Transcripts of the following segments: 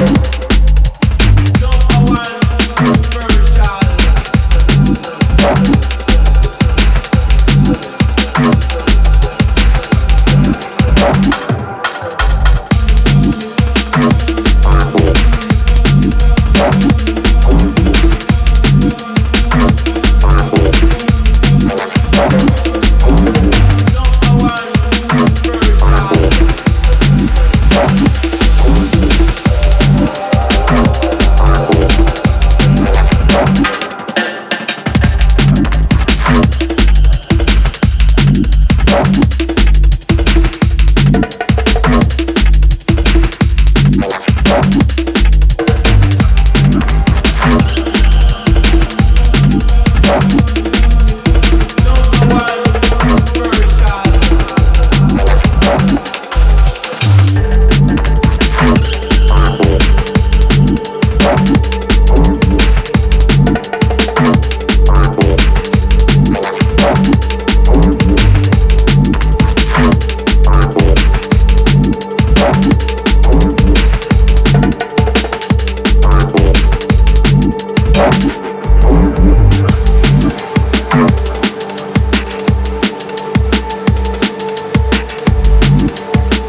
Robin.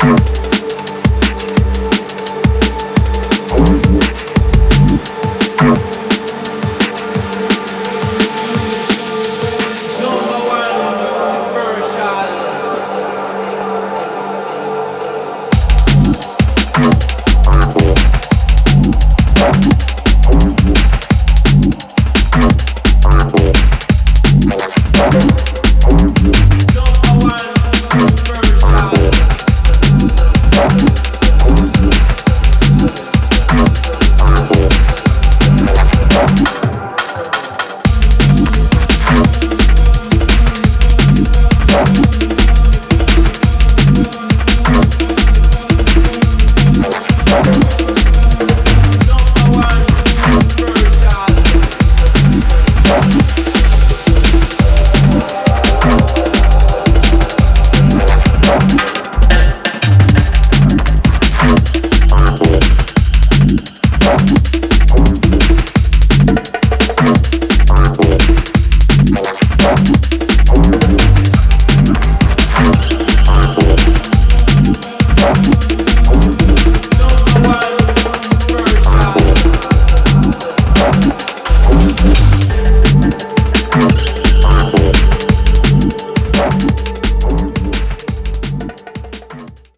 Thank